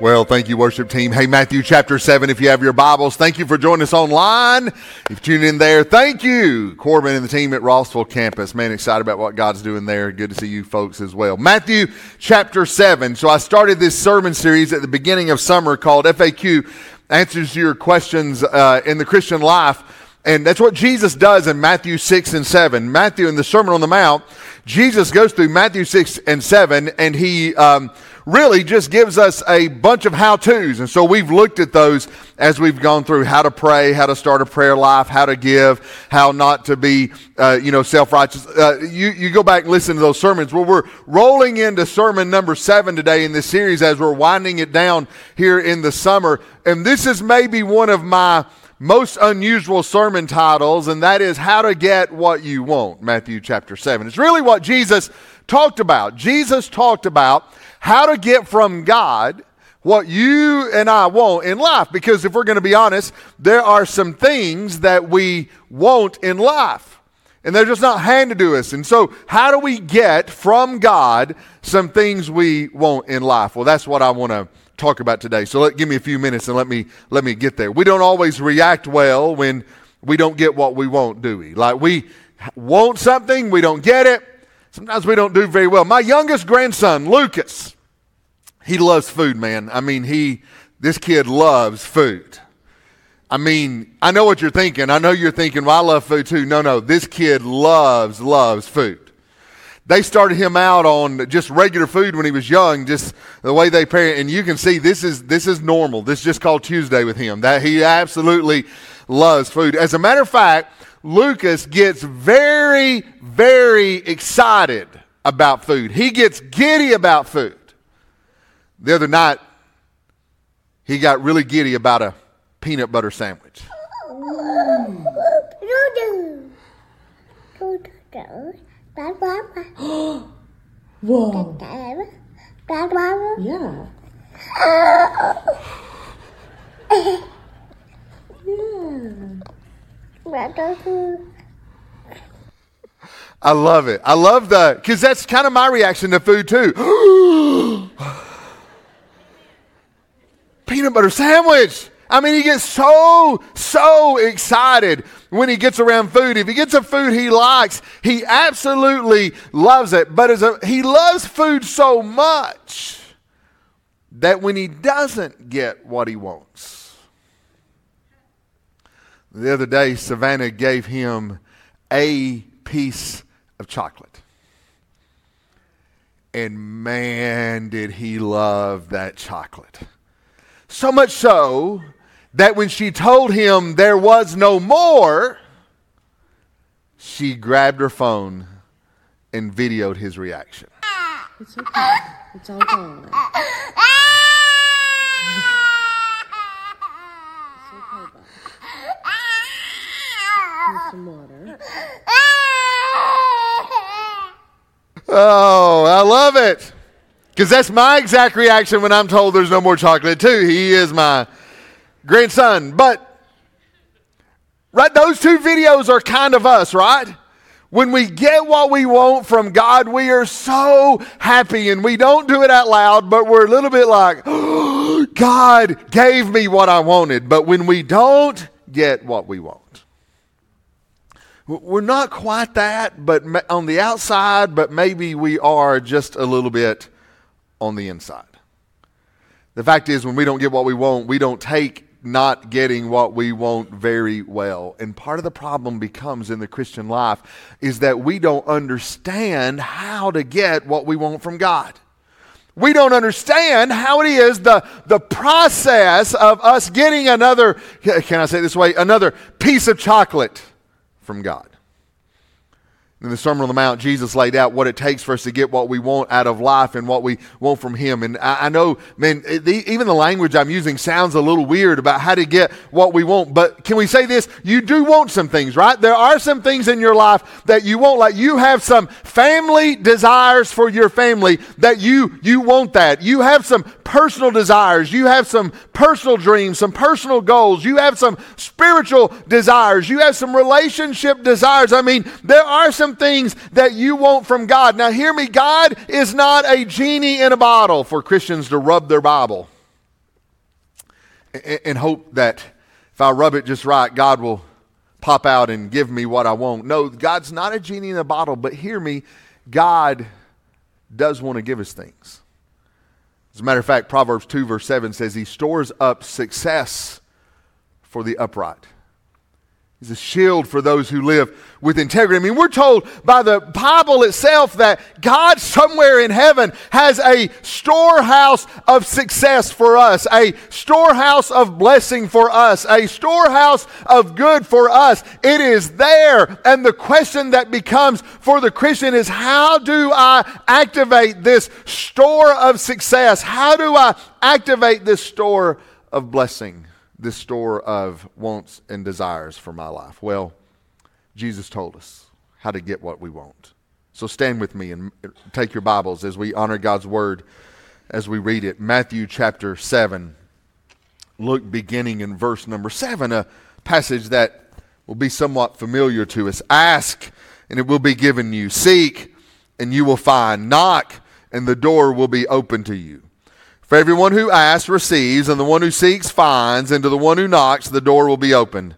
Well, thank you, worship team. Hey, Matthew chapter 7, if you have your Bibles, thank you for joining us online. If you tune in there, thank you, Corbin and the team at Rossville campus. Man, excited about what God's doing there. Good to see you folks as well. Matthew chapter 7. So I started this sermon series at the beginning of summer called FAQ Answers to Your Questions uh, in the Christian Life. And that's what Jesus does in Matthew 6 and 7. Matthew, in the Sermon on the Mount, Jesus goes through Matthew 6 and 7, and he um, really just gives us a bunch of how to's. And so we've looked at those as we've gone through how to pray, how to start a prayer life, how to give, how not to be, uh, you know, self righteous. Uh, you, you go back and listen to those sermons. Well, we're rolling into sermon number seven today in this series as we're winding it down here in the summer. And this is maybe one of my most unusual sermon titles, and that is How to Get What You Want, Matthew chapter 7. It's really what Jesus talked about. Jesus talked about how to get from God what you and I want in life. Because if we're going to be honest, there are some things that we want in life. And they're just not handed to us. And so, how do we get from God some things we want in life? Well, that's what I want to talk about today. So, let, give me a few minutes and let me, let me get there. We don't always react well when we don't get what we want, do we? Like, we want something, we don't get it. Sometimes we don't do very well. My youngest grandson, Lucas, he loves food, man. I mean, he, this kid loves food. I mean, I know what you're thinking. I know you're thinking, well, I love food too. No, no, this kid loves, loves food. They started him out on just regular food when he was young, just the way they parent. And you can see this is this is normal. This is just called Tuesday with him. That he absolutely loves food. As a matter of fact, Lucas gets very, very excited about food. He gets giddy about food. The other night, he got really giddy about a peanut butter sandwich. Whoa. Yeah. I love it. I love the, because that's kind of my reaction to food too. Peanut butter sandwich. I mean, he gets so, so excited when he gets around food. If he gets a food he likes, he absolutely loves it. But as a, he loves food so much that when he doesn't get what he wants, the other day, Savannah gave him a piece of chocolate. And man, did he love that chocolate. So much so that when she told him there was no more, she grabbed her phone and videoed his reaction. It's okay. It's all gone. It's okay, bud. Here's some water. Oh, I love it. Because that's my exact reaction when I'm told there's no more chocolate, too. He is my grandson. But, right, those two videos are kind of us, right? When we get what we want from God, we are so happy and we don't do it out loud, but we're a little bit like, oh, God gave me what I wanted. But when we don't get what we want, we're not quite that, but on the outside, but maybe we are just a little bit on the inside. The fact is, when we don't get what we want, we don't take not getting what we want very well. And part of the problem becomes in the Christian life is that we don't understand how to get what we want from God. We don't understand how it is the, the process of us getting another, can I say this way, another piece of chocolate from God. In the Sermon on the Mount, Jesus laid out what it takes for us to get what we want out of life and what we want from Him. And I, I know, man, the, even the language I'm using sounds a little weird about how to get what we want. But can we say this? You do want some things, right? There are some things in your life that you want. Like you have some family desires for your family that you you want that. You have some personal desires. You have some personal dreams, some personal goals. You have some spiritual desires. You have some relationship desires. I mean, there are some things that you want from God. Now, hear me God is not a genie in a bottle for Christians to rub their Bible and hope that if I rub it just right, God will pop out and give me what I want. No, God's not a genie in a bottle, but hear me, God does want to give us things. As a matter of fact, Proverbs 2, verse 7 says, He stores up success for the upright. He's a shield for those who live with integrity. I mean, we're told by the Bible itself that God somewhere in heaven has a storehouse of success for us, a storehouse of blessing for us, a storehouse of good for us. It is there. And the question that becomes for the Christian is how do I activate this store of success? How do I activate this store of blessing? This store of wants and desires for my life? Well, Jesus told us how to get what we want. So stand with me and take your Bibles as we honor God's word as we read it. Matthew chapter 7. Look beginning in verse number 7, a passage that will be somewhat familiar to us. Ask, and it will be given you. Seek, and you will find. Knock, and the door will be open to you. For everyone who asks receives, and the one who seeks finds, and to the one who knocks the door will be opened.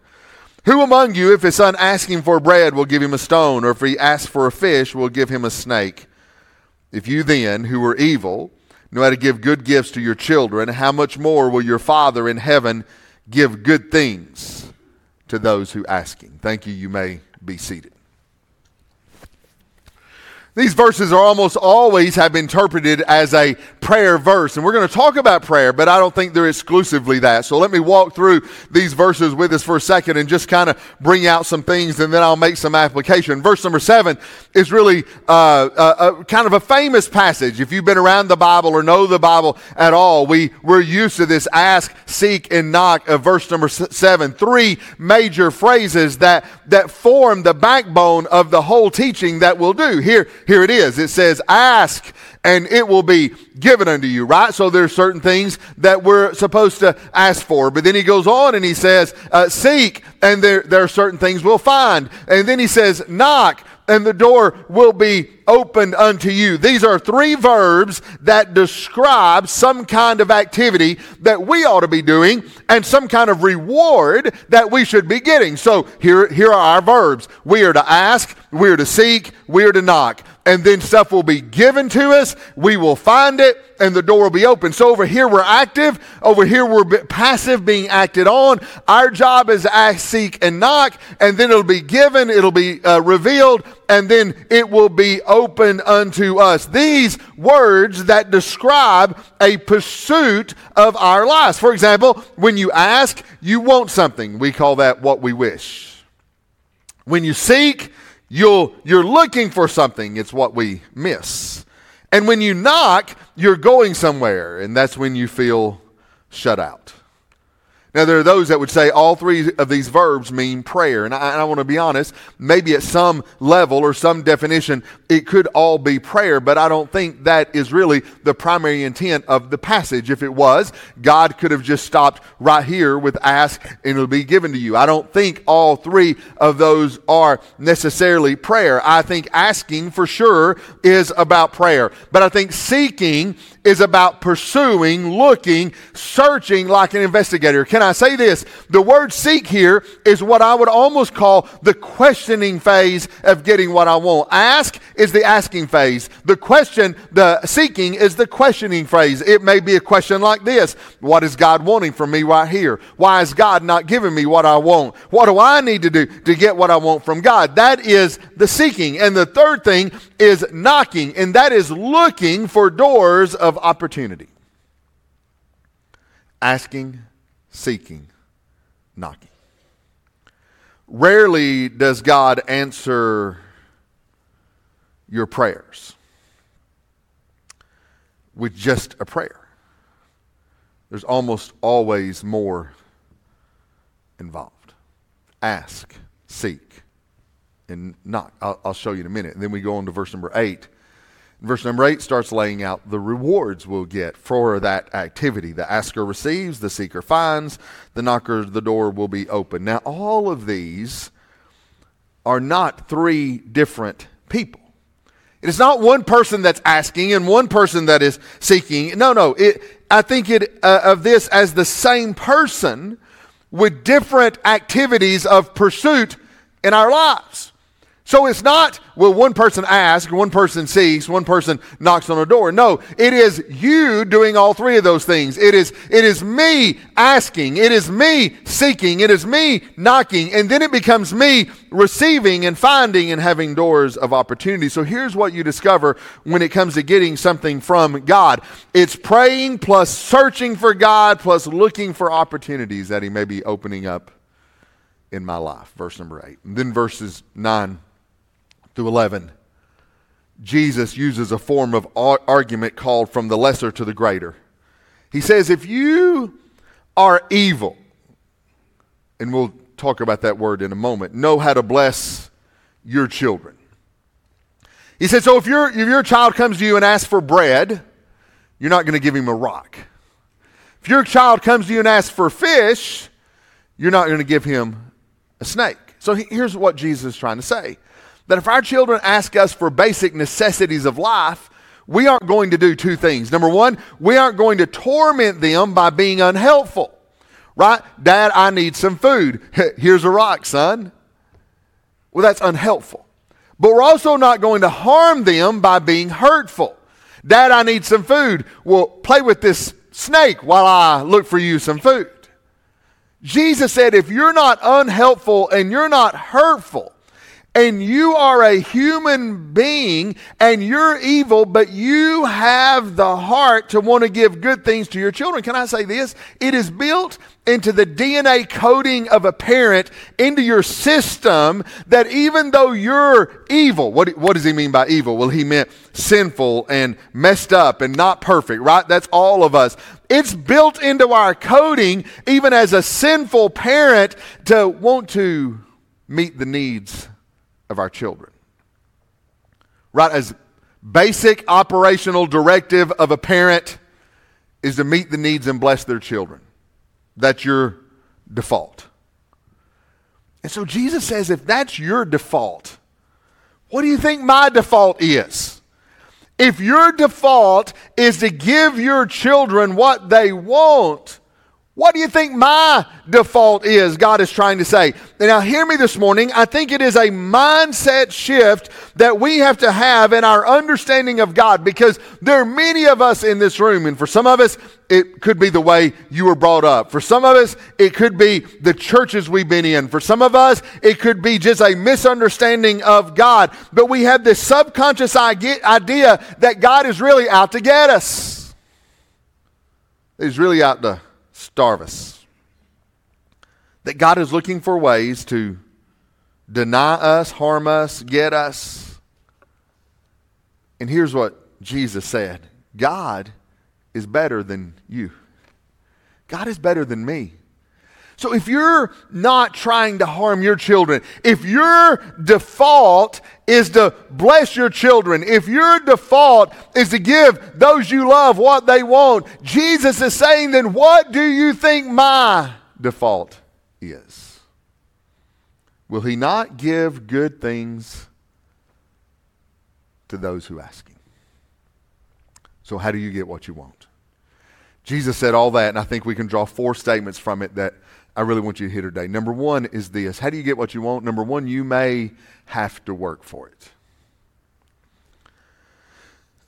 Who among you, if his son asking for bread, will give him a stone, or if he asks for a fish, will give him a snake? If you then, who are evil, know how to give good gifts to your children, how much more will your Father in heaven give good things to those who ask him? Thank you. You may be seated. These verses are almost always have been interpreted as a prayer verse. And we're going to talk about prayer, but I don't think they're exclusively that. So let me walk through these verses with us for a second and just kind of bring out some things and then I'll make some application. Verse number seven is really uh, a, a, kind of a famous passage. If you've been around the Bible or know the Bible at all, we, we're used to this ask, seek, and knock of verse number seven. Three major phrases that, that form the backbone of the whole teaching that we'll do. Here, here it is. It says, ask and it will be given unto you, right? So there's certain things that we're supposed to ask for. But then he goes on and he says, uh, seek and there, there are certain things we'll find. And then he says, knock and the door will be opened unto you. These are three verbs that describe some kind of activity that we ought to be doing and some kind of reward that we should be getting. So here, here are our verbs. We are to ask, we are to seek, we are to knock and then stuff will be given to us. We will find it, and the door will be open. So over here we're active. Over here we're passive, being acted on. Our job is ask, seek, and knock, and then it'll be given. It'll be uh, revealed, and then it will be open unto us. These words that describe a pursuit of our lives. For example, when you ask, you want something. We call that what we wish. When you seek, You'll, you're looking for something, it's what we miss. And when you knock, you're going somewhere, and that's when you feel shut out. Now, there are those that would say all three of these verbs mean prayer. And I, I, want to be honest, maybe at some level or some definition, it could all be prayer, but I don't think that is really the primary intent of the passage. If it was, God could have just stopped right here with ask and it'll be given to you. I don't think all three of those are necessarily prayer. I think asking for sure is about prayer, but I think seeking is about pursuing, looking, searching like an investigator. Can I say this? The word seek here is what I would almost call the questioning phase of getting what I want. Ask is the asking phase. The question, the seeking is the questioning phase. It may be a question like this What is God wanting from me right here? Why is God not giving me what I want? What do I need to do to get what I want from God? That is the seeking. And the third thing is knocking, and that is looking for doors of opportunity. Asking, seeking, knocking. Rarely does God answer your prayers with just a prayer. There's almost always more involved. Ask, seek, and knock. I'll, I'll show you in a minute. And then we go on to verse number 8. Verse number 8 starts laying out the rewards we'll get for that activity. The asker receives, the seeker finds, the knocker, the door will be open. Now, all of these are not three different people. It is not one person that's asking and one person that is seeking. No, no. It, I think it, uh, of this as the same person with different activities of pursuit in our lives. So it's not, well, one person asks, one person seeks, one person knocks on a door. No, it is you doing all three of those things. It is, it is me asking, it is me seeking, it is me knocking, and then it becomes me receiving and finding and having doors of opportunity. So here's what you discover when it comes to getting something from God it's praying plus searching for God plus looking for opportunities that He may be opening up in my life. Verse number eight. And then verses nine through 11, Jesus uses a form of argument called from the lesser to the greater. He says, If you are evil, and we'll talk about that word in a moment, know how to bless your children. He said, So if, if your child comes to you and asks for bread, you're not going to give him a rock. If your child comes to you and asks for fish, you're not going to give him a snake. So here's what Jesus is trying to say that if our children ask us for basic necessities of life, we aren't going to do two things. Number one, we aren't going to torment them by being unhelpful. Right? Dad, I need some food. Here's a rock, son. Well, that's unhelpful. But we're also not going to harm them by being hurtful. Dad, I need some food. Well, play with this snake while I look for you some food. Jesus said, if you're not unhelpful and you're not hurtful, and you are a human being and you're evil, but you have the heart to want to give good things to your children. Can I say this? It is built into the DNA coding of a parent, into your system, that even though you're evil, what, what does he mean by evil? Well, he meant sinful and messed up and not perfect, right? That's all of us. It's built into our coding, even as a sinful parent, to want to meet the needs of our children. Right? As basic operational directive of a parent is to meet the needs and bless their children. That's your default. And so Jesus says, if that's your default, what do you think my default is? If your default is to give your children what they want, what do you think my default is? God is trying to say. Now, hear me this morning. I think it is a mindset shift that we have to have in our understanding of God because there are many of us in this room, and for some of us, it could be the way you were brought up. For some of us, it could be the churches we've been in. For some of us, it could be just a misunderstanding of God. But we have this subconscious idea that God is really out to get us, He's really out to starve us. That God is looking for ways to deny us, harm us, get us. And here's what Jesus said God is better than you. God is better than me. So if you're not trying to harm your children, if your default is to bless your children, if your default is to give those you love what they want, Jesus is saying, then what do you think my default is? Will he not give good things to those who ask him? So, how do you get what you want? Jesus said all that, and I think we can draw four statements from it that I really want you to hear today. Number one is this How do you get what you want? Number one, you may have to work for it.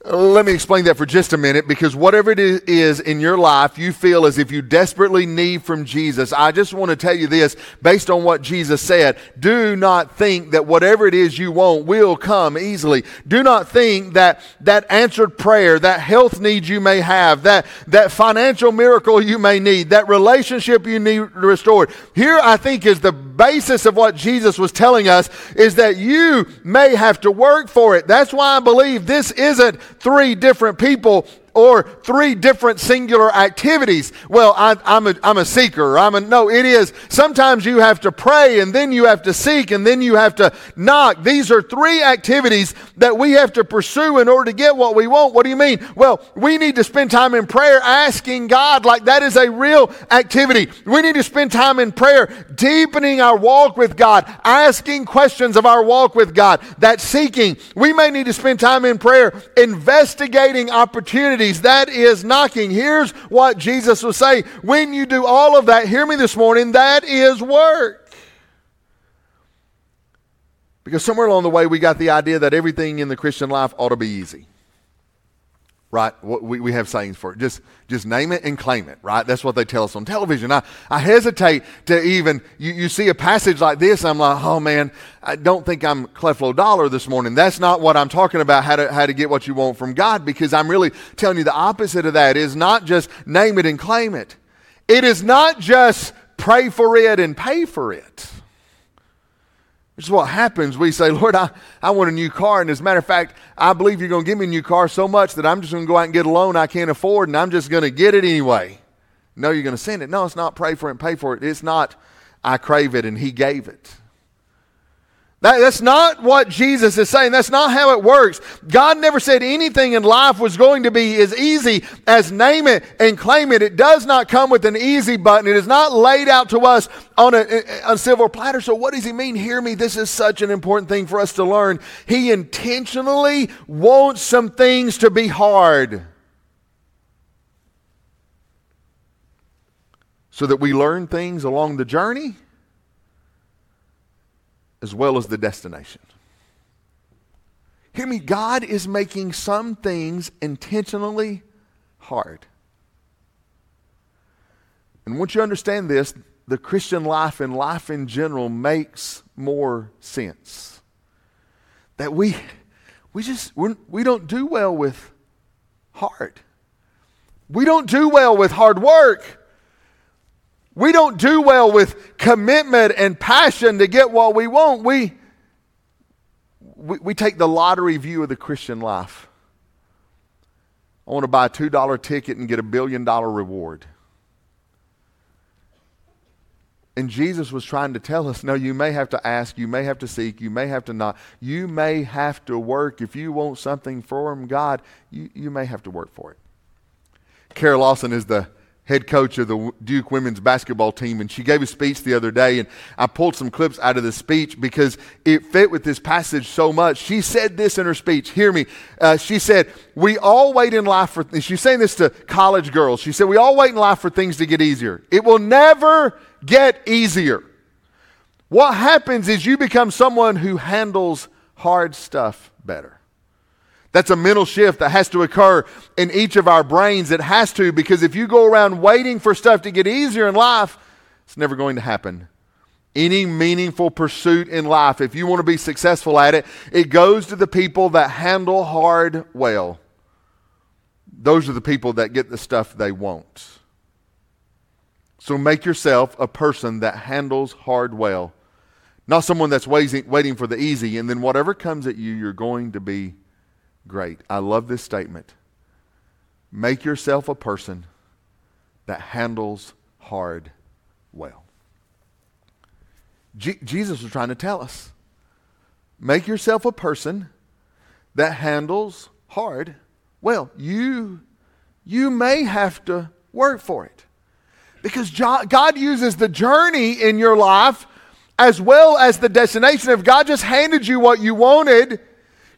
Let me explain that for just a minute because whatever it is in your life you feel as if you desperately need from Jesus, I just want to tell you this based on what Jesus said. Do not think that whatever it is you want will come easily. Do not think that that answered prayer, that health need you may have, that, that financial miracle you may need, that relationship you need restored. Here I think is the basis of what Jesus was telling us is that you may have to work for it. That's why I believe this isn't three different people or three different singular activities. Well, I, am a, I'm a seeker. I'm a, no, it is. Sometimes you have to pray and then you have to seek and then you have to knock. These are three activities that we have to pursue in order to get what we want. What do you mean? Well, we need to spend time in prayer asking God like that is a real activity. We need to spend time in prayer deepening our walk with God, asking questions of our walk with God. That seeking. We may need to spend time in prayer investigating opportunities That is knocking. Here's what Jesus was saying. When you do all of that, hear me this morning, that is work. Because somewhere along the way, we got the idea that everything in the Christian life ought to be easy right? We, we have sayings for it. Just, just name it and claim it, right? That's what they tell us on television. I, I hesitate to even, you, you see a passage like this, I'm like, oh man, I don't think I'm Creflo Dollar this morning. That's not what I'm talking about, how to, how to get what you want from God, because I'm really telling you the opposite of that is not just name it and claim it. It is not just pray for it and pay for it. This is what happens. We say, Lord, I, I want a new car. And as a matter of fact, I believe you're going to give me a new car so much that I'm just going to go out and get a loan I can't afford and I'm just going to get it anyway. No, you're going to send it. No, it's not pray for it and pay for it. It's not I crave it and he gave it. That, that's not what Jesus is saying. That's not how it works. God never said anything in life was going to be as easy as name it and claim it. It does not come with an easy button. It is not laid out to us on a, a silver platter. So, what does he mean? Hear me. This is such an important thing for us to learn. He intentionally wants some things to be hard. So that we learn things along the journey as well as the destination. Hear me, God is making some things intentionally hard. And once you understand this, the Christian life and life in general makes more sense. That we, we just we're, we don't do well with hard. We don't do well with hard work. We don't do well with commitment and passion to get what we want. We, we, we take the lottery view of the Christian life. I want to buy a $2 ticket and get a billion dollar reward. And Jesus was trying to tell us no, you may have to ask, you may have to seek, you may have to not. You may have to work. If you want something from God, you, you may have to work for it. Kara Lawson is the head coach of the Duke women's basketball team, and she gave a speech the other day, and I pulled some clips out of the speech because it fit with this passage so much. She said this in her speech. Hear me. Uh, she said, "We all wait in life for." She's saying this to college girls. She said, "We all wait in life for things to get easier. It will never get easier. What happens is you become someone who handles hard stuff better." That's a mental shift that has to occur in each of our brains. It has to, because if you go around waiting for stuff to get easier in life, it's never going to happen. Any meaningful pursuit in life, if you want to be successful at it, it goes to the people that handle hard well. Those are the people that get the stuff they want. So make yourself a person that handles hard well, not someone that's waiting, for the easy, and then whatever comes at you, you're going to be great. I love this statement. Make yourself a person that handles hard well. Je- Jesus was trying to tell us make yourself a person that handles hard well. You, you may have to work for it because God uses the journey in your life as well as the destination. If God just handed you what you wanted,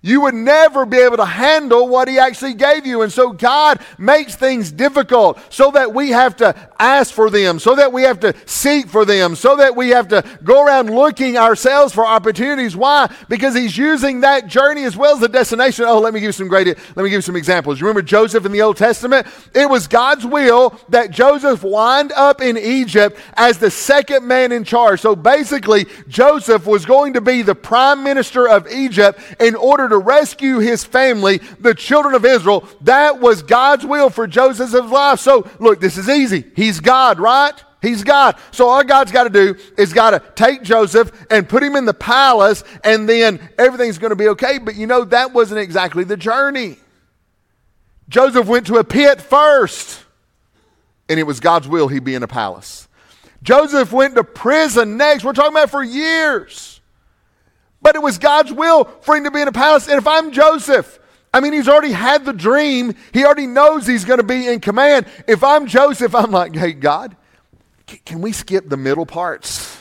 you would never be able to handle what He actually gave you. And so God makes things difficult so that we have to ask for them, so that we have to seek for them, so that we have to go around looking ourselves for opportunities. Why? Because He's using that journey as well as the destination. Oh, let me give you some great, let me give you some examples. You remember Joseph in the Old Testament? It was God's will that Joseph wind up in Egypt as the second man in charge. So basically, Joseph was going to be the prime minister of Egypt in order to to rescue his family, the children of Israel. That was God's will for Joseph's life. So, look, this is easy. He's God, right? He's God. So all God's got to do is got to take Joseph and put him in the palace, and then everything's going to be okay. But you know, that wasn't exactly the journey. Joseph went to a pit first, and it was God's will he be in a palace. Joseph went to prison next. We're talking about for years. But it was God's will for him to be in a palace. And if I'm Joseph, I mean, he's already had the dream. He already knows he's going to be in command. If I'm Joseph, I'm like, hey, God, can we skip the middle parts?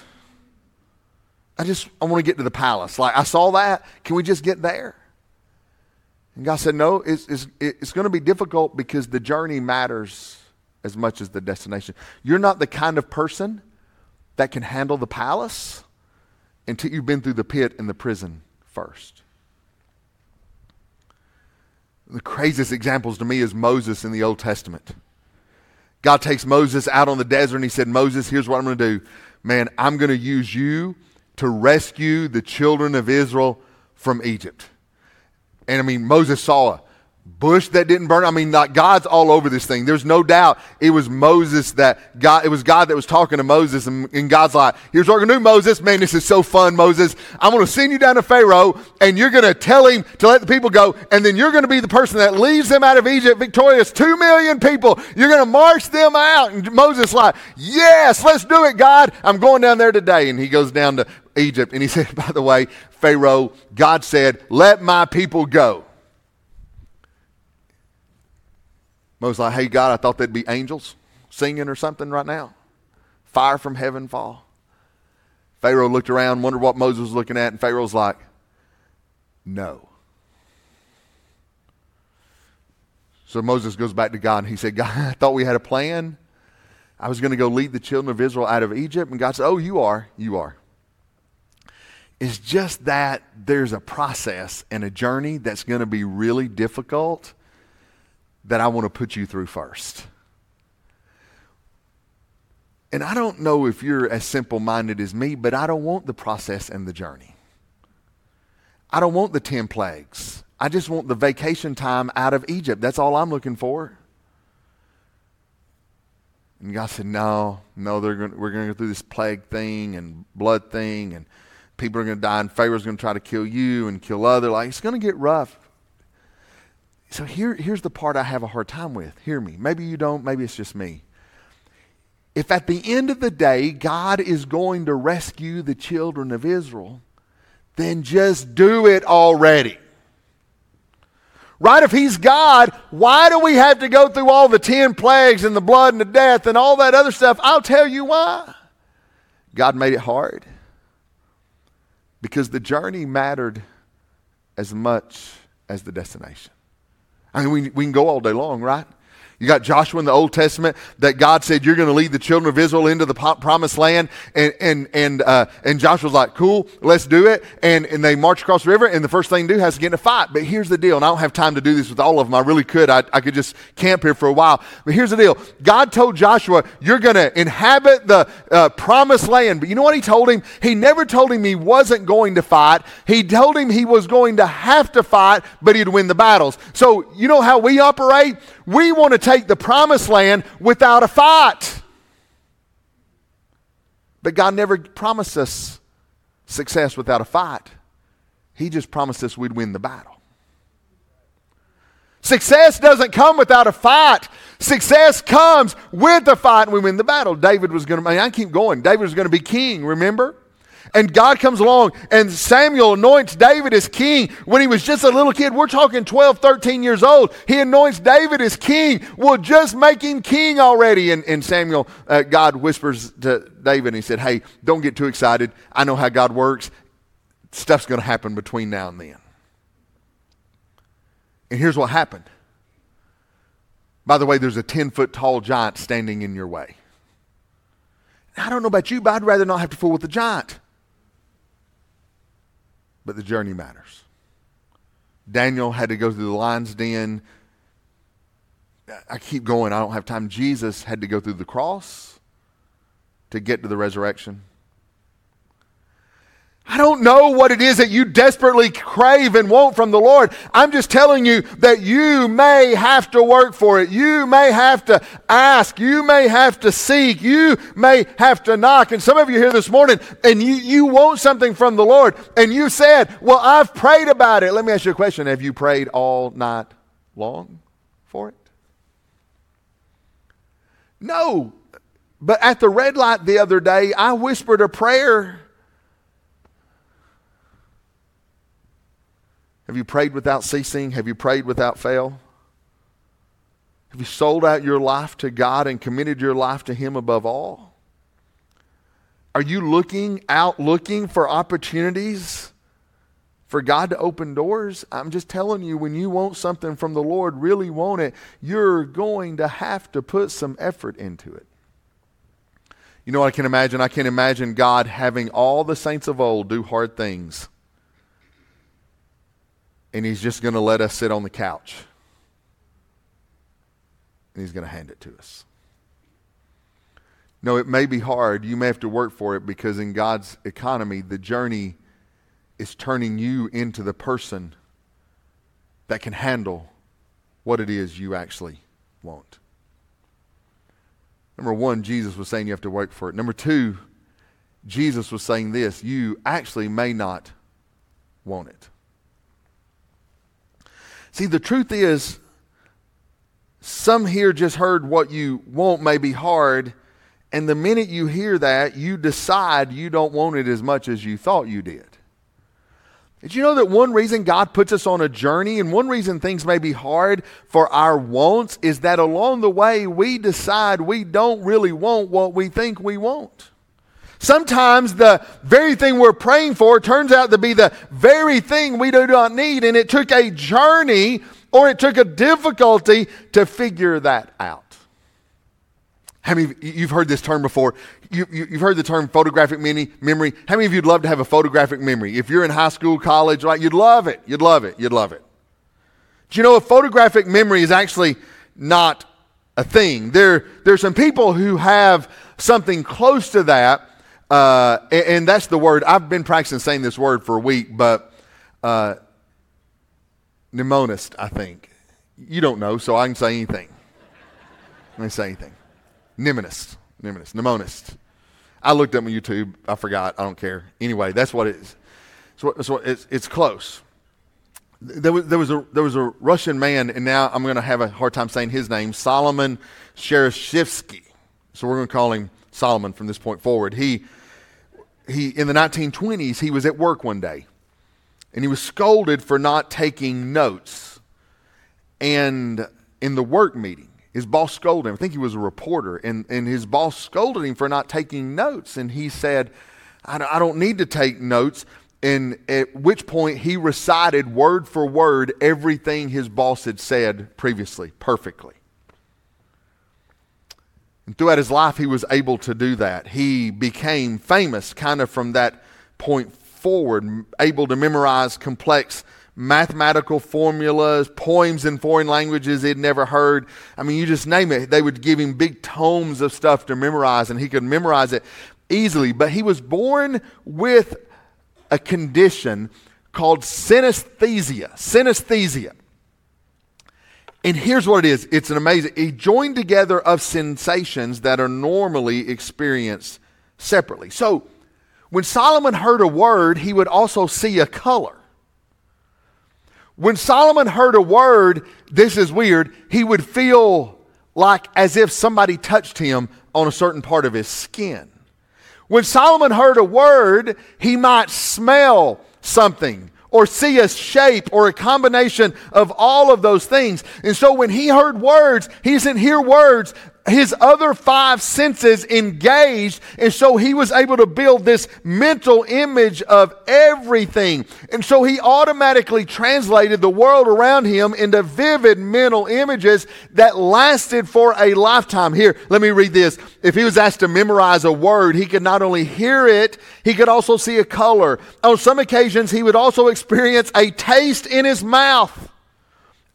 I just, I want to get to the palace. Like, I saw that. Can we just get there? And God said, no, it's, it's, it's going to be difficult because the journey matters as much as the destination. You're not the kind of person that can handle the palace until you've been through the pit and the prison first. The craziest examples to me is Moses in the Old Testament. God takes Moses out on the desert and he said, Moses, here's what I'm going to do. Man, I'm going to use you to rescue the children of Israel from Egypt. And I mean, Moses saw bush that didn't burn. I mean, like God's all over this thing. There's no doubt it was Moses that God, it was God that was talking to Moses, and, and God's like, here's what we're gonna do, Moses. Man, this is so fun, Moses. I'm gonna send you down to Pharaoh, and you're gonna tell him to let the people go, and then you're gonna be the person that leads them out of Egypt victorious. Two million people. You're gonna march them out. And Moses like, yes, let's do it, God. I'm going down there today. And he goes down to Egypt, and he said, by the way, Pharaoh, God said, let my people go. Moses like, hey, God, I thought there'd be angels singing or something right now. Fire from heaven fall. Pharaoh looked around, wondered what Moses was looking at, and Pharaoh's like, no. So Moses goes back to God and he said, God, I thought we had a plan. I was going to go lead the children of Israel out of Egypt. And God said, Oh, you are. You are. It's just that there's a process and a journey that's going to be really difficult that I want to put you through first. And I don't know if you're as simple minded as me, but I don't want the process and the journey. I don't want the 10 plagues. I just want the vacation time out of Egypt. That's all I'm looking for. And God said, No, no, they're going we're going to go through this plague thing and blood thing, and people are going to die, and Pharaoh's going to try to kill you and kill other. Like, it's going to get rough. So here, here's the part I have a hard time with. Hear me. Maybe you don't, maybe it's just me. If at the end of the day God is going to rescue the children of Israel, then just do it already. Right? If he's God, why do we have to go through all the 10 plagues and the blood and the death and all that other stuff? I'll tell you why. God made it hard. Because the journey mattered as much as the destination. I mean, we, we can go all day long, right? You got Joshua in the Old Testament that God said you're going to lead the children of Israel into the promised land, and and and uh, and Joshua's like, cool, let's do it. And and they march across the river, and the first thing they do has to get in a fight. But here's the deal, and I don't have time to do this with all of them. I really could. I, I could just camp here for a while. But here's the deal: God told Joshua, you're going to inhabit the uh, promised land. But you know what He told him? He never told him he wasn't going to fight. He told him he was going to have to fight, but he'd win the battles. So you know how we operate? We want to take the promised land without a fight. But God never promised us success without a fight. He just promised us we'd win the battle. Success doesn't come without a fight. Success comes with the fight and we win the battle. David was going to, I keep going. David was going to be king, remember? And God comes along and Samuel anoints David as king when he was just a little kid. We're talking 12, 13 years old. He anoints David as king. Well, just make him king already. And, and Samuel, uh, God whispers to David and he said, Hey, don't get too excited. I know how God works. Stuff's going to happen between now and then. And here's what happened. By the way, there's a 10 foot tall giant standing in your way. I don't know about you, but I'd rather not have to fool with the giant. But the journey matters. Daniel had to go through the lion's den. I keep going, I don't have time. Jesus had to go through the cross to get to the resurrection. I don't know what it is that you desperately crave and want from the Lord. I'm just telling you that you may have to work for it. You may have to ask. You may have to seek. You may have to knock. And some of you here this morning, and you, you want something from the Lord, and you said, Well, I've prayed about it. Let me ask you a question Have you prayed all night long for it? No. But at the red light the other day, I whispered a prayer Have you prayed without ceasing? Have you prayed without fail? Have you sold out your life to God and committed your life to Him above all? Are you looking out, looking for opportunities for God to open doors? I'm just telling you, when you want something from the Lord, really want it, you're going to have to put some effort into it. You know what I can imagine? I can imagine God having all the saints of old do hard things and he's just going to let us sit on the couch. And he's going to hand it to us. No, it may be hard. You may have to work for it because in God's economy, the journey is turning you into the person that can handle what it is you actually want. Number one, Jesus was saying you have to work for it. Number two, Jesus was saying this you actually may not want it. See, the truth is, some here just heard what you want may be hard, and the minute you hear that, you decide you don't want it as much as you thought you did. Did you know that one reason God puts us on a journey and one reason things may be hard for our wants is that along the way we decide we don't really want what we think we want? Sometimes the very thing we're praying for turns out to be the very thing we do not need, and it took a journey or it took a difficulty to figure that out. How many of you've heard this term before? You, have you, heard the term photographic mini, memory. How many of you'd love to have a photographic memory? If you're in high school, college, like you'd love it. You'd love it. You'd love it. Do you know a photographic memory is actually not a thing? There, are some people who have something close to that uh, and, and, that's the word. I've been practicing saying this word for a week, but uh, I think. You don't know, so I can say anything. I can say anything. Mnemonist. Mnemonist. Mnemonist. I looked up on YouTube. I forgot. I don't care. Anyway, that's what it is. So, so it's, it's close. There was, there, was a, there was a Russian man, and now I'm going to have a hard time saying his name, Solomon Shereshevsky. So we're going to call him Solomon from this point forward. He, he, in the 1920s, he was at work one day and he was scolded for not taking notes. And in the work meeting, his boss scolded him. I think he was a reporter, and, and his boss scolded him for not taking notes. And he said, I don't need to take notes. And at which point he recited word for word everything his boss had said previously, perfectly. And throughout his life, he was able to do that. He became famous kind of from that point forward, able to memorize complex mathematical formulas, poems in foreign languages he'd never heard. I mean, you just name it. They would give him big tomes of stuff to memorize, and he could memorize it easily. But he was born with a condition called synesthesia. Synesthesia. And here's what it is it's an amazing, a joined together of sensations that are normally experienced separately. So, when Solomon heard a word, he would also see a color. When Solomon heard a word, this is weird, he would feel like as if somebody touched him on a certain part of his skin. When Solomon heard a word, he might smell something or see a shape or a combination of all of those things. And so when he heard words, he didn't hear words his other five senses engaged, and so he was able to build this mental image of everything. And so he automatically translated the world around him into vivid mental images that lasted for a lifetime. Here, let me read this. If he was asked to memorize a word, he could not only hear it, he could also see a color. On some occasions, he would also experience a taste in his mouth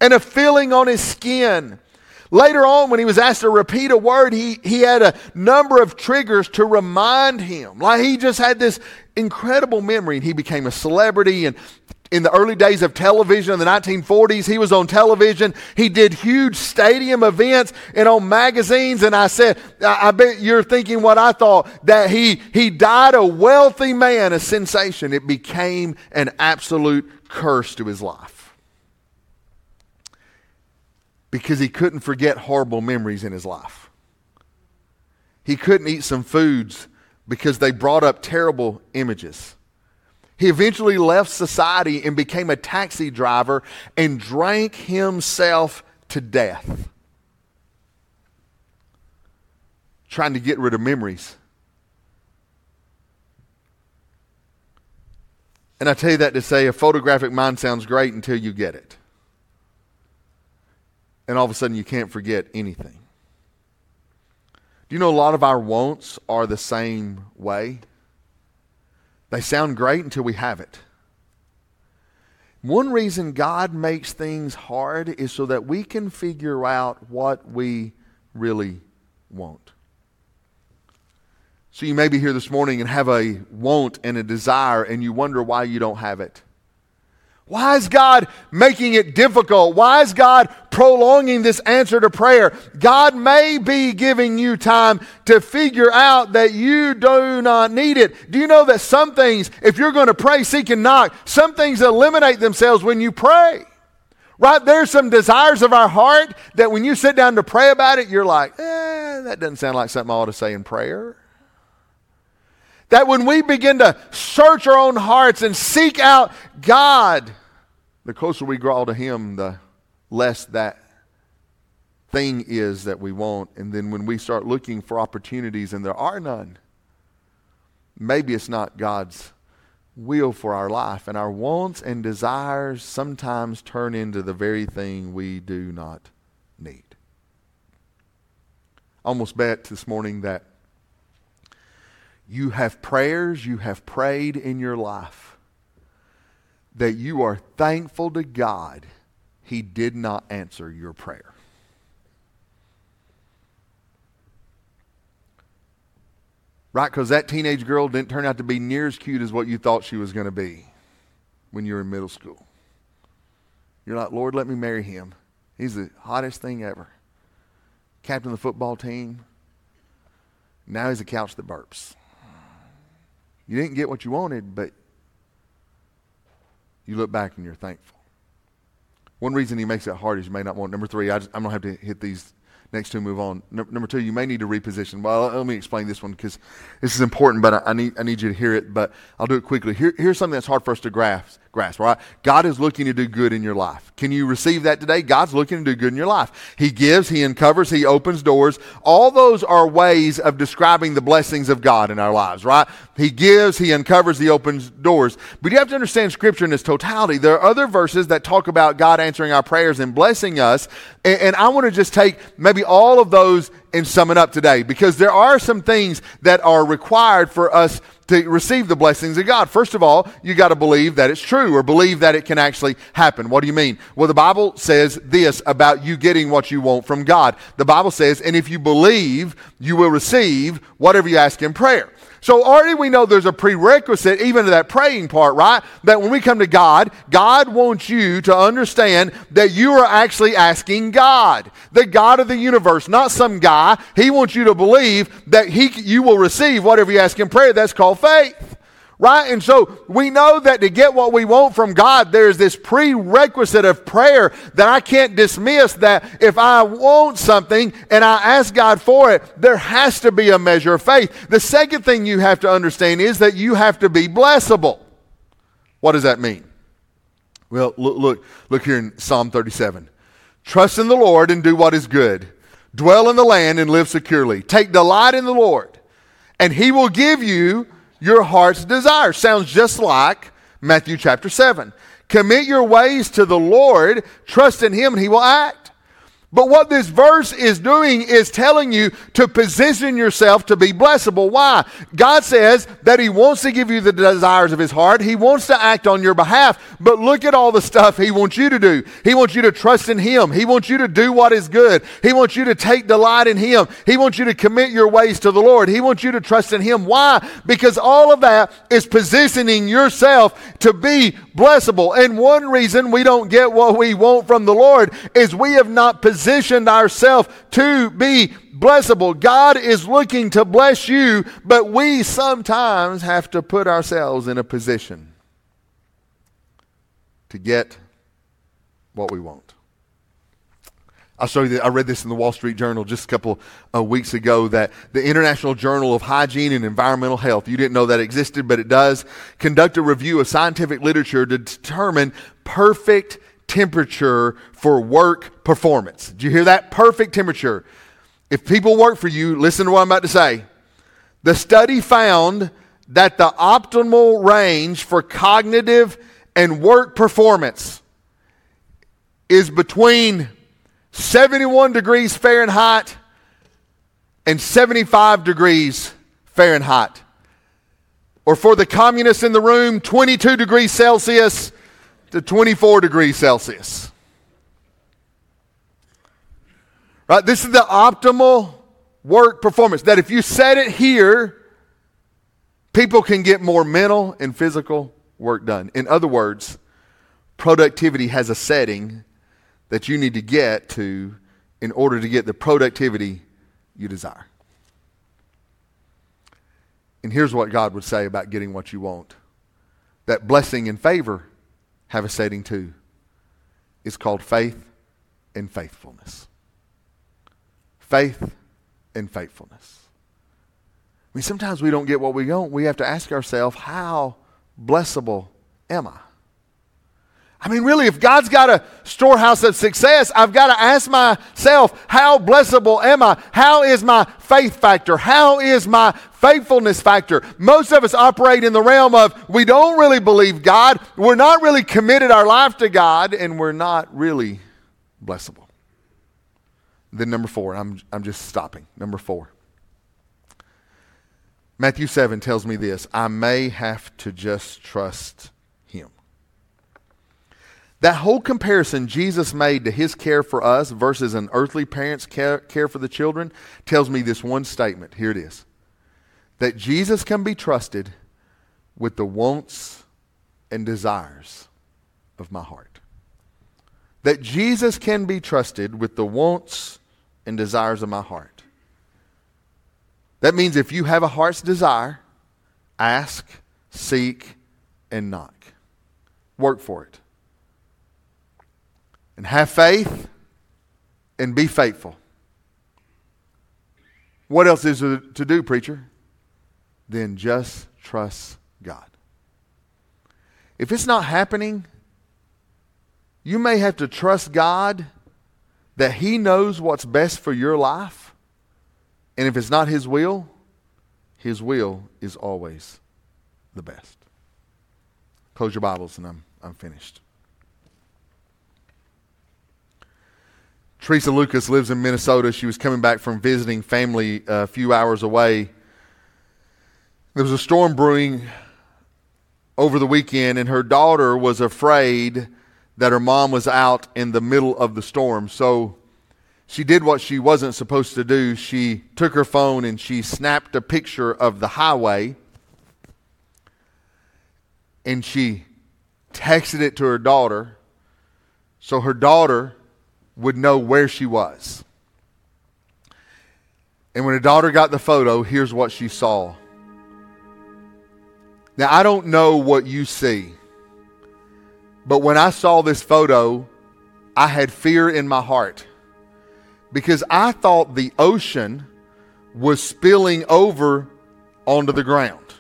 and a feeling on his skin. Later on, when he was asked to repeat a word, he, he had a number of triggers to remind him. Like he just had this incredible memory, and he became a celebrity. And in the early days of television in the 1940s, he was on television. He did huge stadium events and on magazines. And I said, I, I bet you're thinking what I thought that he, he died a wealthy man, a sensation. It became an absolute curse to his life because he couldn't forget horrible memories in his life. He couldn't eat some foods because they brought up terrible images. He eventually left society and became a taxi driver and drank himself to death, trying to get rid of memories. And I tell you that to say a photographic mind sounds great until you get it and all of a sudden you can't forget anything. Do you know a lot of our wants are the same way? They sound great until we have it. One reason God makes things hard is so that we can figure out what we really want. So you may be here this morning and have a want and a desire, and you wonder why you don't have it. Why is God making it difficult? Why is God prolonging this answer to prayer? God may be giving you time to figure out that you do not need it. Do you know that some things, if you're going to pray, seek, and knock, some things eliminate themselves when you pray? Right? There's some desires of our heart that when you sit down to pray about it, you're like, eh, that doesn't sound like something I ought to say in prayer. That when we begin to search our own hearts and seek out God, the closer we draw to Him, the less that thing is that we want. And then when we start looking for opportunities and there are none, maybe it's not God's will for our life. And our wants and desires sometimes turn into the very thing we do not need. I almost bet this morning that you have prayers you have prayed in your life that you are thankful to God he did not answer your prayer. Right? Because that teenage girl didn't turn out to be near as cute as what you thought she was going to be when you were in middle school. You're like, Lord, let me marry him. He's the hottest thing ever. Captain of the football team. Now he's a couch that burps. You didn't get what you wanted, but you look back and you're thankful. One reason he makes it hard is you may not want. Number three, I am going to have to hit these next two move on. No, number two, you may need to reposition. Well, let me explain this one because this is important, but I, I, need, I need you to hear it, but I'll do it quickly. Here, here's something that's hard for us to grasp grasp, right? God is looking to do good in your life. Can you receive that today? God's looking to do good in your life. He gives, He uncovers, He opens doors. All those are ways of describing the blessings of God in our lives, right? He gives, He uncovers, He opens doors. But you have to understand Scripture in its totality. There are other verses that talk about God answering our prayers and blessing us. And, and I want to just take maybe all of those and sum it up today because there are some things that are required for us to receive the blessings of God. First of all, you got to believe that it's true or believe that it can actually happen. What do you mean? Well, the Bible says this about you getting what you want from God. The Bible says, and if you believe, you will receive whatever you ask in prayer. So already we know there's a prerequisite even to that praying part, right? That when we come to God, God wants you to understand that you are actually asking God, the God of the universe, not some guy. He wants you to believe that he, you will receive whatever you ask in prayer. That's called faith right? And so we know that to get what we want from God, there's this prerequisite of prayer that I can't dismiss. That if I want something and I ask God for it, there has to be a measure of faith. The second thing you have to understand is that you have to be blessable. What does that mean? Well, look, look, look here in Psalm 37. Trust in the Lord and do what is good. Dwell in the land and live securely. Take delight in the Lord, and he will give you your heart's desire. Sounds just like Matthew chapter 7. Commit your ways to the Lord, trust in him, and he will act. But what this verse is doing is telling you to position yourself to be blessable. Why? God says that He wants to give you the desires of His heart. He wants to act on your behalf. But look at all the stuff He wants you to do. He wants you to trust in Him. He wants you to do what is good. He wants you to take delight in Him. He wants you to commit your ways to the Lord. He wants you to trust in Him. Why? Because all of that is positioning yourself to be blessable. And one reason we don't get what we want from the Lord is we have not positioned ourselves to be blessable. God is looking to bless you, but we sometimes have to put ourselves in a position to get what we want. I'll show you that. I read this in the Wall Street Journal just a couple of weeks ago that the International Journal of Hygiene and Environmental Health, you didn't know that existed, but it does, conduct a review of scientific literature to determine perfect temperature for work performance. Did you hear that? Perfect temperature. If people work for you, listen to what I'm about to say. The study found that the optimal range for cognitive and work performance is between 71 degrees Fahrenheit and 75 degrees Fahrenheit. Or for the communists in the room, 22 degrees Celsius to 24 degrees Celsius. Right? This is the optimal work performance. That if you set it here, people can get more mental and physical work done. In other words, productivity has a setting that you need to get to in order to get the productivity you desire. And here's what God would say about getting what you want that blessing and favor have a setting too. It's called faith and faithfulness. Faith and faithfulness. I mean, sometimes we don't get what we want. We have to ask ourselves, how blessable am I? I mean, really, if God's got a storehouse of success, I've got to ask myself, how blessable am I? How is my faith factor? How is my faithfulness factor? Most of us operate in the realm of we don't really believe God, we're not really committed our life to God, and we're not really blessable. Then, number four, I'm, I'm just stopping. Number four. Matthew 7 tells me this I may have to just trust that whole comparison Jesus made to his care for us versus an earthly parent's care, care, for the children tells me this one statement. Here it is that Jesus can be trusted with the wants and desires of my heart. That Jesus can be trusted with the wants and desires of my heart. That means if you have a heart's desire, ask, seek, and knock. Work for it and have faith and be faithful. What else is there to do, preacher? Then just trust God. If it's not happening, you may have to trust God that He knows what's best for your life. And if it's not His will, His will is always the best. Close your Bibles and I'm, I'm finished. Teresa Lucas lives in Minnesota. She was coming back from visiting family uh, a few hours away. There was a storm brewing over the weekend, and her daughter was afraid that her mom was out in the middle of the storm. So she did what she wasn't supposed to do. She took her phone and she snapped a picture of the highway and she texted it to her daughter. So her daughter would know where she was. And when her daughter got the photo, here's what she saw. Now, I don't know what you see, but when I saw this photo, I had fear in my heart because I thought the ocean was spilling over onto the ground.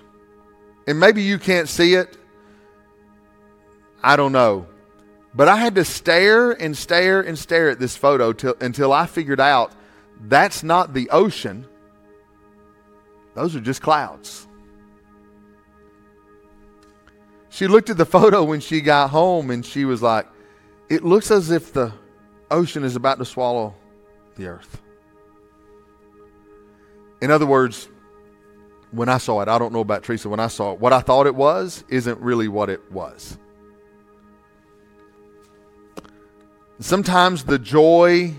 And maybe you can't see it. I don't know. But I had to stare and stare and stare at this photo till, until I figured out that's not the ocean, those are just clouds. She looked at the photo when she got home and she was like, It looks as if the ocean is about to swallow the earth. In other words, when I saw it, I don't know about Teresa, when I saw it, what I thought it was isn't really what it was. Sometimes the joy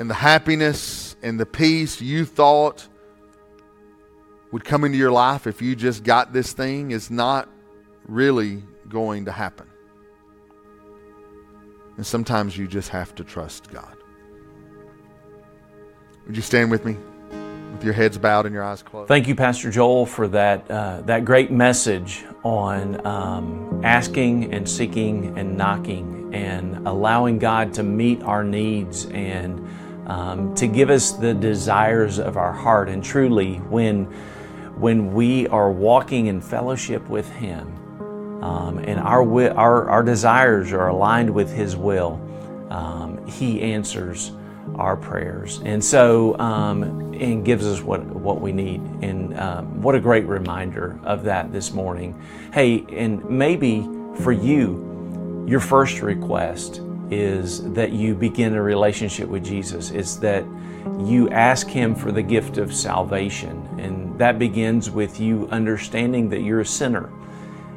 and the happiness and the peace you thought would come into your life if you just got this thing is not really going to happen. And sometimes you just have to trust God. Would you stand with me? With your heads bowed and your eyes closed. Thank you, Pastor Joel, for that, uh, that great message on um, asking and seeking and knocking and allowing God to meet our needs and um, to give us the desires of our heart. And truly, when, when we are walking in fellowship with Him um, and our, our, our desires are aligned with His will, um, He answers our prayers. And so, um, and gives us what, what we need. And um, what a great reminder of that this morning. Hey, and maybe for you, your first request is that you begin a relationship with Jesus. It's that you ask Him for the gift of salvation. And that begins with you understanding that you're a sinner.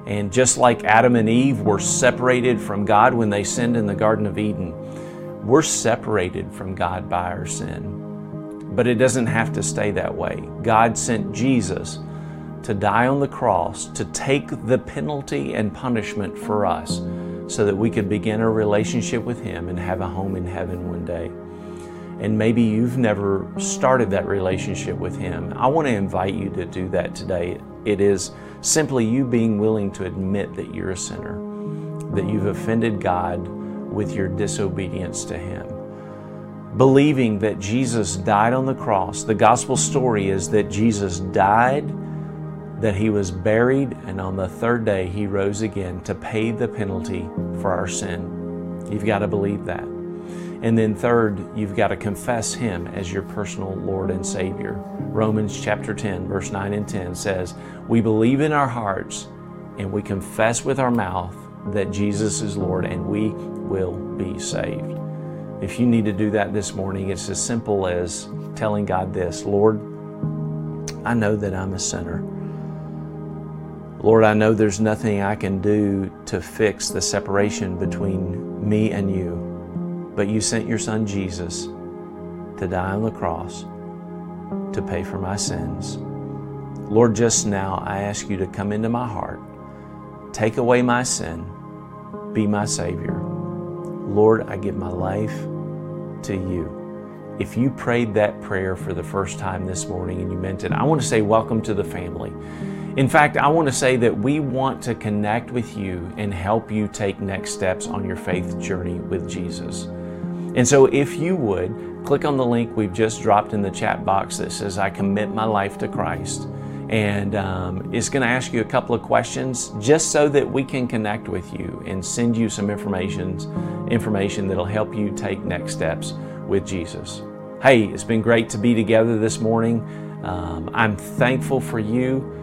And just like Adam and Eve were separated from God when they sinned in the Garden of Eden, we're separated from God by our sin. But it doesn't have to stay that way. God sent Jesus to die on the cross to take the penalty and punishment for us so that we could begin a relationship with Him and have a home in heaven one day. And maybe you've never started that relationship with Him. I want to invite you to do that today. It is simply you being willing to admit that you're a sinner, that you've offended God with your disobedience to Him. Believing that Jesus died on the cross. The gospel story is that Jesus died, that He was buried, and on the third day He rose again to pay the penalty for our sin. You've got to believe that. And then, third, you've got to confess Him as your personal Lord and Savior. Romans chapter 10, verse 9 and 10 says, We believe in our hearts and we confess with our mouth that Jesus is Lord and we will be saved. If you need to do that this morning, it's as simple as telling God this Lord, I know that I'm a sinner. Lord, I know there's nothing I can do to fix the separation between me and you, but you sent your son Jesus to die on the cross to pay for my sins. Lord, just now I ask you to come into my heart, take away my sin, be my Savior. Lord, I give my life to you. If you prayed that prayer for the first time this morning and you meant it, I want to say welcome to the family. In fact, I want to say that we want to connect with you and help you take next steps on your faith journey with Jesus. And so, if you would, click on the link we've just dropped in the chat box that says, I commit my life to Christ. And um, it's going to ask you a couple of questions just so that we can connect with you and send you some information, information that'll help you take next steps with Jesus. Hey, it's been great to be together this morning. Um, I'm thankful for you.